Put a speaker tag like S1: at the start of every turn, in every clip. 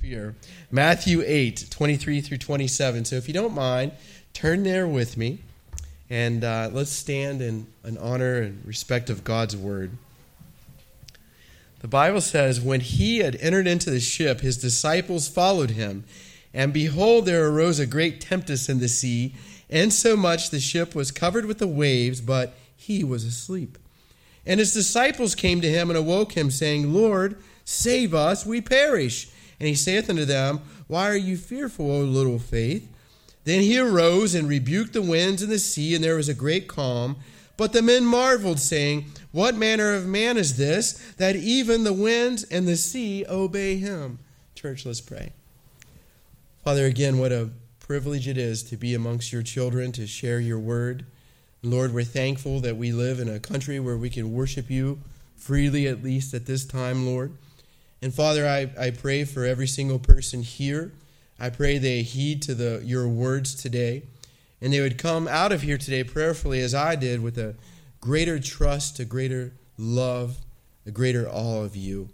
S1: fear. Matthew 8, 23 through 27. So if you don't mind, turn there with me and uh, let's stand in, in honor and respect of God's word. The Bible says, When he had entered into the ship, his disciples followed him. And behold, there arose a great tempest in the sea, insomuch the ship was covered with the waves, but he was asleep. And his disciples came to him and awoke him, saying, Lord, save us, we perish. And he saith unto them, Why are you fearful, O little faith? Then he arose and rebuked the winds and the sea, and there was a great calm. But the men marveled, saying, What manner of man is this, that even the winds and the sea obey him? Church, let's pray. Father, again, what a privilege it is to be amongst your children, to share your word. Lord, we're thankful that we live in a country where we can worship you freely, at least at this time, Lord. And Father, I, I pray for every single person here. I pray they heed to the your words today. And they would come out of here today prayerfully as I did with a greater trust, a greater love, a greater awe of you.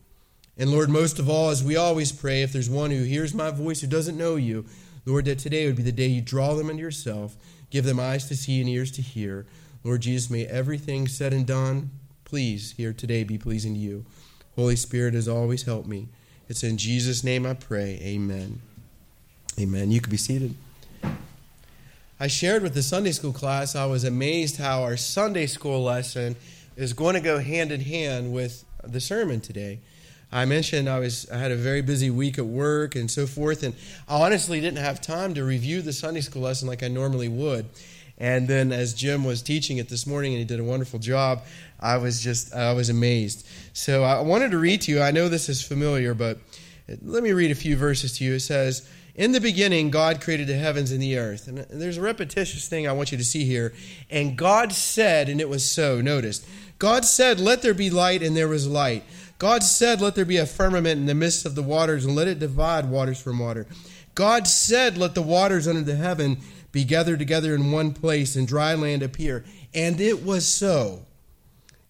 S1: And Lord, most of all, as we always pray, if there's one who hears my voice who doesn't know you, Lord, that today would be the day you draw them into yourself, give them eyes to see and ears to hear. Lord Jesus, may everything said and done, please, here today be pleasing to you. Holy Spirit has always helped me. It's in Jesus' name I pray. Amen. Amen. You can be seated. I shared with the Sunday school class, I was amazed how our Sunday school lesson is going to go hand in hand with the sermon today. I mentioned I was I had a very busy week at work and so forth, and I honestly didn't have time to review the Sunday school lesson like I normally would. And then as Jim was teaching it this morning, and he did a wonderful job, I was just, I was amazed. So I wanted to read to you. I know this is familiar, but let me read a few verses to you. It says, In the beginning, God created the heavens and the earth. And there's a repetitious thing I want you to see here. And God said, and it was so. Notice, God said, Let there be light, and there was light. God said, Let there be a firmament in the midst of the waters, and let it divide waters from water. God said, Let the waters under the heaven be gathered together in one place, and dry land appear. And it was so.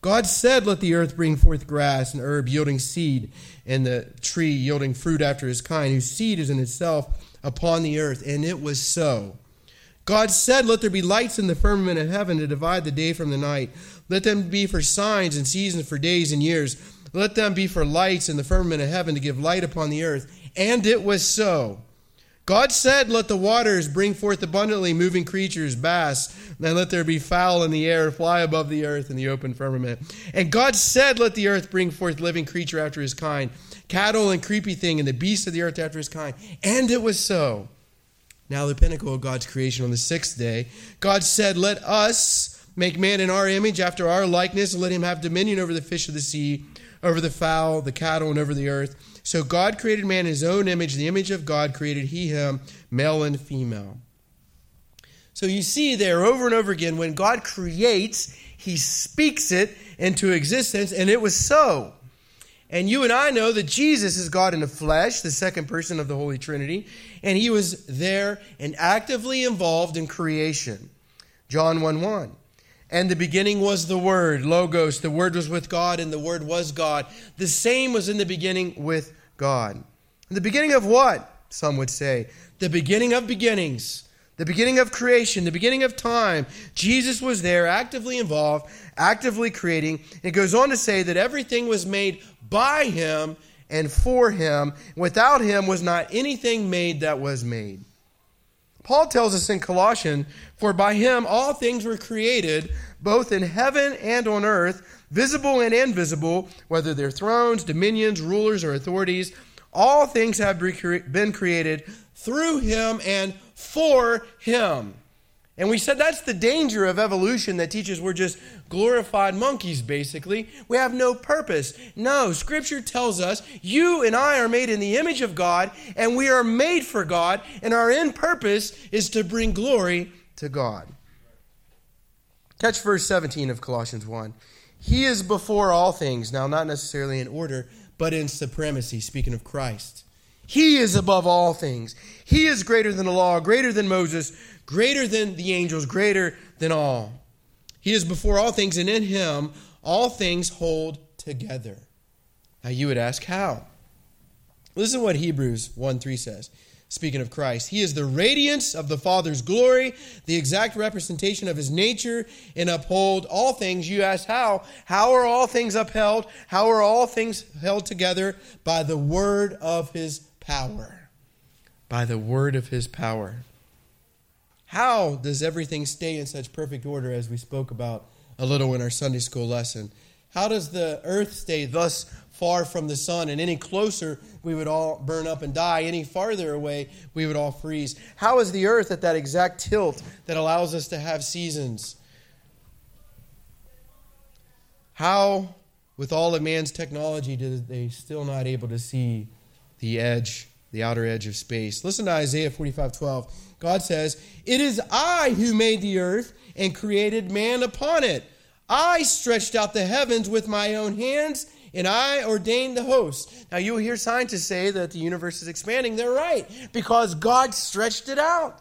S1: God said, Let the earth bring forth grass and herb yielding seed, and the tree yielding fruit after his kind, whose seed is in itself upon the earth. And it was so. God said, Let there be lights in the firmament of heaven to divide the day from the night. Let them be for signs and seasons for days and years. Let them be for lights in the firmament of heaven to give light upon the earth. And it was so. God said, Let the waters bring forth abundantly moving creatures, bass, and let there be fowl in the air, fly above the earth in the open firmament. And God said, Let the earth bring forth living creature after his kind, cattle and creepy thing, and the beasts of the earth after his kind. And it was so. Now, the pinnacle of God's creation on the sixth day, God said, Let us make man in our image, after our likeness, and let him have dominion over the fish of the sea, over the fowl, the cattle, and over the earth so God created man in his own image. The image of God created he him, male and female. So you see there over and over again, when God creates, he speaks it into existence, and it was so. And you and I know that Jesus is God in the flesh, the second person of the Holy Trinity, and he was there and actively involved in creation. John 1 1. And the beginning was the Word, Logos. The Word was with God, and the Word was God. The same was in the beginning with God. In the beginning of what? Some would say. The beginning of beginnings. The beginning of creation, the beginning of time. Jesus was there, actively involved, actively creating. It goes on to say that everything was made by him and for him. Without him was not anything made that was made. Paul tells us in Colossians, For by him all things were created, both in heaven and on earth, visible and invisible, whether they're thrones, dominions, rulers, or authorities. All things have been created through him and for him. And we said that's the danger of evolution that teaches we're just glorified monkeys, basically. We have no purpose. No, Scripture tells us you and I are made in the image of God, and we are made for God, and our end purpose is to bring glory to God. Catch verse 17 of Colossians 1. He is before all things, now, not necessarily in order, but in supremacy, speaking of Christ. He is above all things. He is greater than the law, greater than Moses greater than the angels, greater than all. He is before all things, and in him all things hold together. Now you would ask, how? Listen to what Hebrews 1 3 says. Speaking of Christ, He is the radiance of the Father's glory, the exact representation of His nature, and uphold all things. You ask how? How are all things upheld? How are all things held together? By the word of His power. By the word of His power. How does everything stay in such perfect order as we spoke about a little in our Sunday school lesson? How does the earth stay thus far from the sun, and any closer, we would all burn up and die. Any farther away, we would all freeze. How is the earth at that exact tilt that allows us to have seasons? How, with all of man's technology, do they still not able to see the edge, the outer edge of space? Listen to Isaiah 45 12. God says, It is I who made the earth and created man upon it. I stretched out the heavens with my own hands and I ordained the host. Now, you'll hear scientists say that the universe is expanding. They're right, because God stretched it out.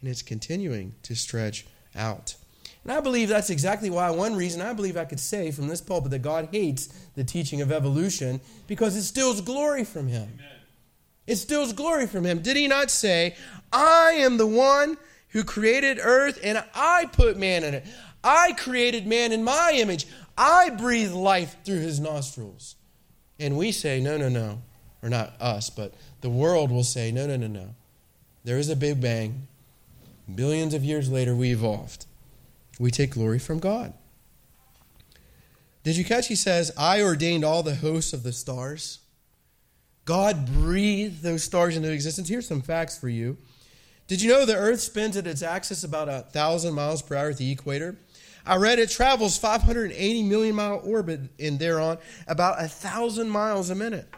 S1: And it's continuing to stretch out. And I believe that's exactly why, one reason I believe I could say from this pulpit that God hates the teaching of evolution, because it steals glory from Him. Amen. It steals glory from Him. Did He not say, I am the one who created earth and I put man in it? I created man in my image. I breathe life through his nostrils. And we say, no, no, no. Or not us, but the world will say, no, no, no, no. There is a big bang. Billions of years later, we evolved. We take glory from God. Did you catch? He says, I ordained all the hosts of the stars. God breathed those stars into existence. Here's some facts for you. Did you know the Earth spins at its axis about a thousand miles per hour at the equator? I read it travels 580 million mile orbit in thereon about a thousand miles a minute.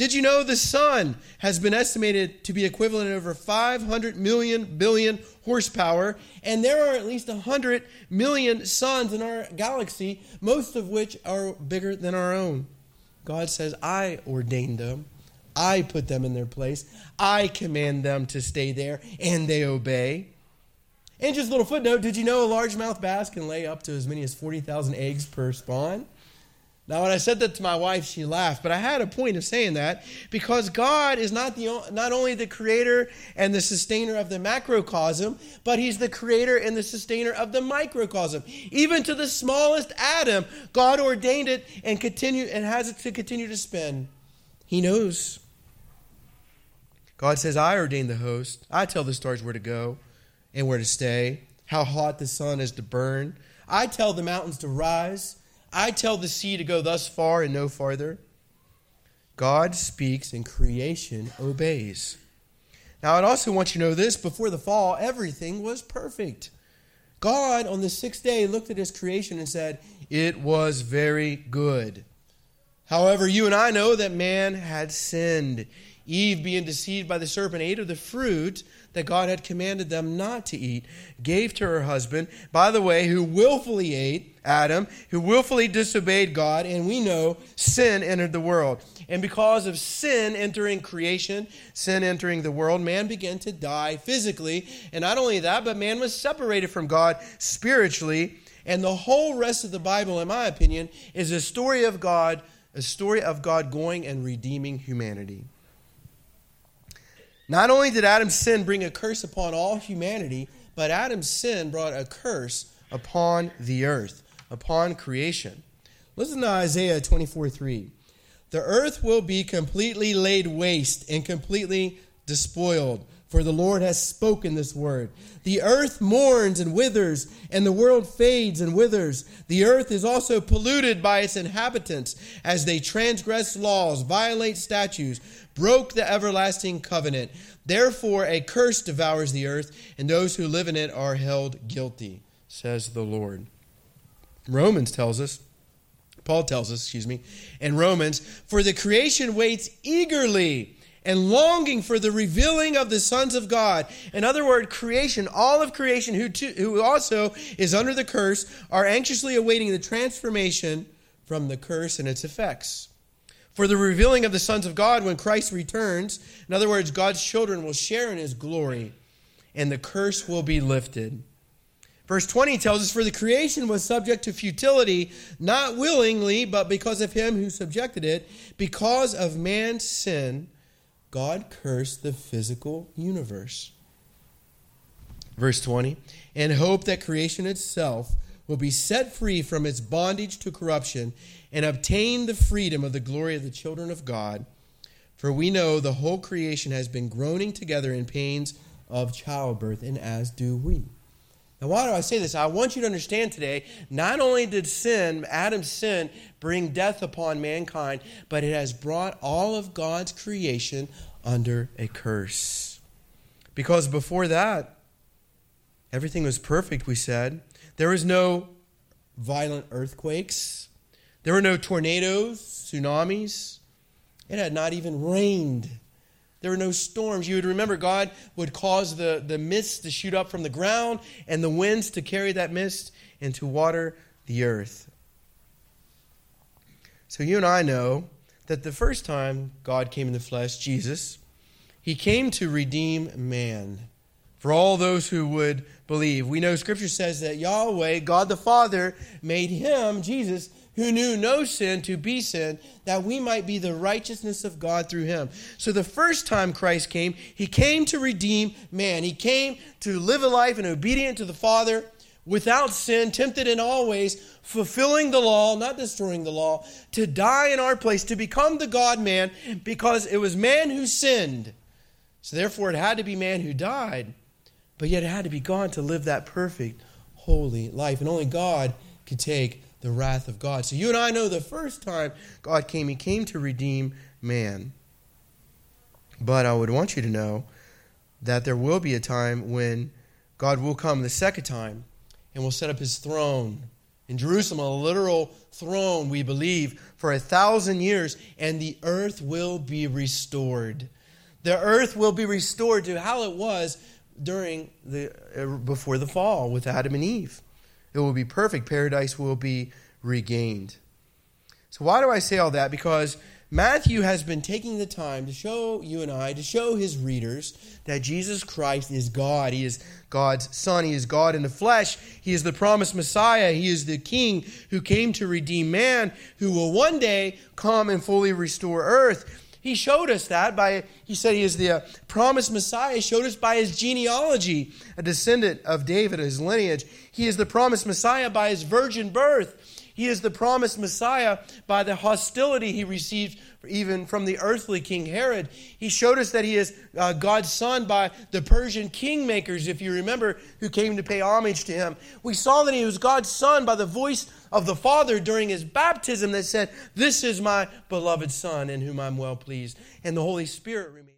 S1: Did you know the sun has been estimated to be equivalent to over 500 million billion horsepower, and there are at least 100 million suns in our galaxy, most of which are bigger than our own? God says, I ordained them. I put them in their place. I command them to stay there, and they obey. And just a little footnote did you know a largemouth bass can lay up to as many as 40,000 eggs per spawn? Now, when I said that to my wife, she laughed, but I had a point of saying that because God is not, the, not only the creator and the sustainer of the macrocosm, but He's the creator and the sustainer of the microcosm. Even to the smallest atom, God ordained it and, continue, and has it to continue to spin. He knows. God says, I ordain the host, I tell the stars where to go and where to stay, how hot the sun is to burn. I tell the mountains to rise. I tell the sea to go thus far and no farther. God speaks and creation obeys. Now, I'd also want you to know this before the fall, everything was perfect. God, on the sixth day, looked at his creation and said, It was very good. However, you and I know that man had sinned. Eve, being deceived by the serpent, ate of the fruit that God had commanded them not to eat, gave to her husband, by the way, who willfully ate, Adam, who willfully disobeyed God, and we know sin entered the world. And because of sin entering creation, sin entering the world, man began to die physically. And not only that, but man was separated from God spiritually. And the whole rest of the Bible, in my opinion, is a story of God, a story of God going and redeeming humanity. Not only did Adam's sin bring a curse upon all humanity, but Adam's sin brought a curse upon the earth, upon creation. Listen to Isaiah 24 3. The earth will be completely laid waste and completely despoiled, for the Lord has spoken this word. The earth mourns and withers, and the world fades and withers. The earth is also polluted by its inhabitants as they transgress laws, violate statutes, broke the everlasting covenant. Therefore, a curse devours the earth, and those who live in it are held guilty, says the Lord. Romans tells us, Paul tells us, excuse me, in Romans, for the creation waits eagerly and longing for the revealing of the sons of God. In other words, creation, all of creation, who, who also is under the curse, are anxiously awaiting the transformation from the curse and its effects for the revealing of the sons of God when Christ returns. In other words, God's children will share in his glory, and the curse will be lifted. Verse 20 tells us, For the creation was subject to futility, not willingly, but because of him who subjected it. Because of man's sin, God cursed the physical universe. Verse 20, and hope that creation itself will be set free from its bondage to corruption and obtain the freedom of the glory of the children of God. For we know the whole creation has been groaning together in pains of childbirth, and as do we. Now, why do I say this? I want you to understand today not only did sin, Adam's sin, bring death upon mankind, but it has brought all of God's creation under a curse. Because before that, everything was perfect, we said. There was no violent earthquakes, there were no tornadoes, tsunamis. It had not even rained there were no storms. You would remember God would cause the, the mist to shoot up from the ground and the winds to carry that mist and to water the earth. So you and I know that the first time God came in the flesh, Jesus, he came to redeem man for all those who would believe. We know Scripture says that Yahweh, God the Father, made him, Jesus, who knew no sin to be sin, that we might be the righteousness of God through him. So the first time Christ came, he came to redeem man. He came to live a life in obedience to the Father without sin, tempted in all ways, fulfilling the law, not destroying the law, to die in our place, to become the God man, because it was man who sinned. So therefore, it had to be man who died, but yet it had to be God to live that perfect, holy life. And only God could take the wrath of God. So you and I know the first time God came, He came to redeem man. But I would want you to know that there will be a time when God will come the second time and will set up His throne in Jerusalem, a literal throne, we believe, for a thousand years, and the earth will be restored. The earth will be restored to how it was during the before the fall with Adam and Eve. It will be perfect. Paradise will be regained. So, why do I say all that? Because Matthew has been taking the time to show you and I, to show his readers, that Jesus Christ is God. He is God's Son. He is God in the flesh. He is the promised Messiah. He is the King who came to redeem man, who will one day come and fully restore earth. He showed us that by, he said he is the uh, promised Messiah. He showed us by his genealogy, a descendant of David, his lineage. He is the promised Messiah by his virgin birth. He is the promised Messiah by the hostility he received even from the earthly king Herod. He showed us that he is uh, God's son by the Persian kingmakers, if you remember, who came to pay homage to him. We saw that he was God's son by the voice of the Father during his baptism that said, This is my beloved Son in whom I'm well pleased. And the Holy Spirit remains.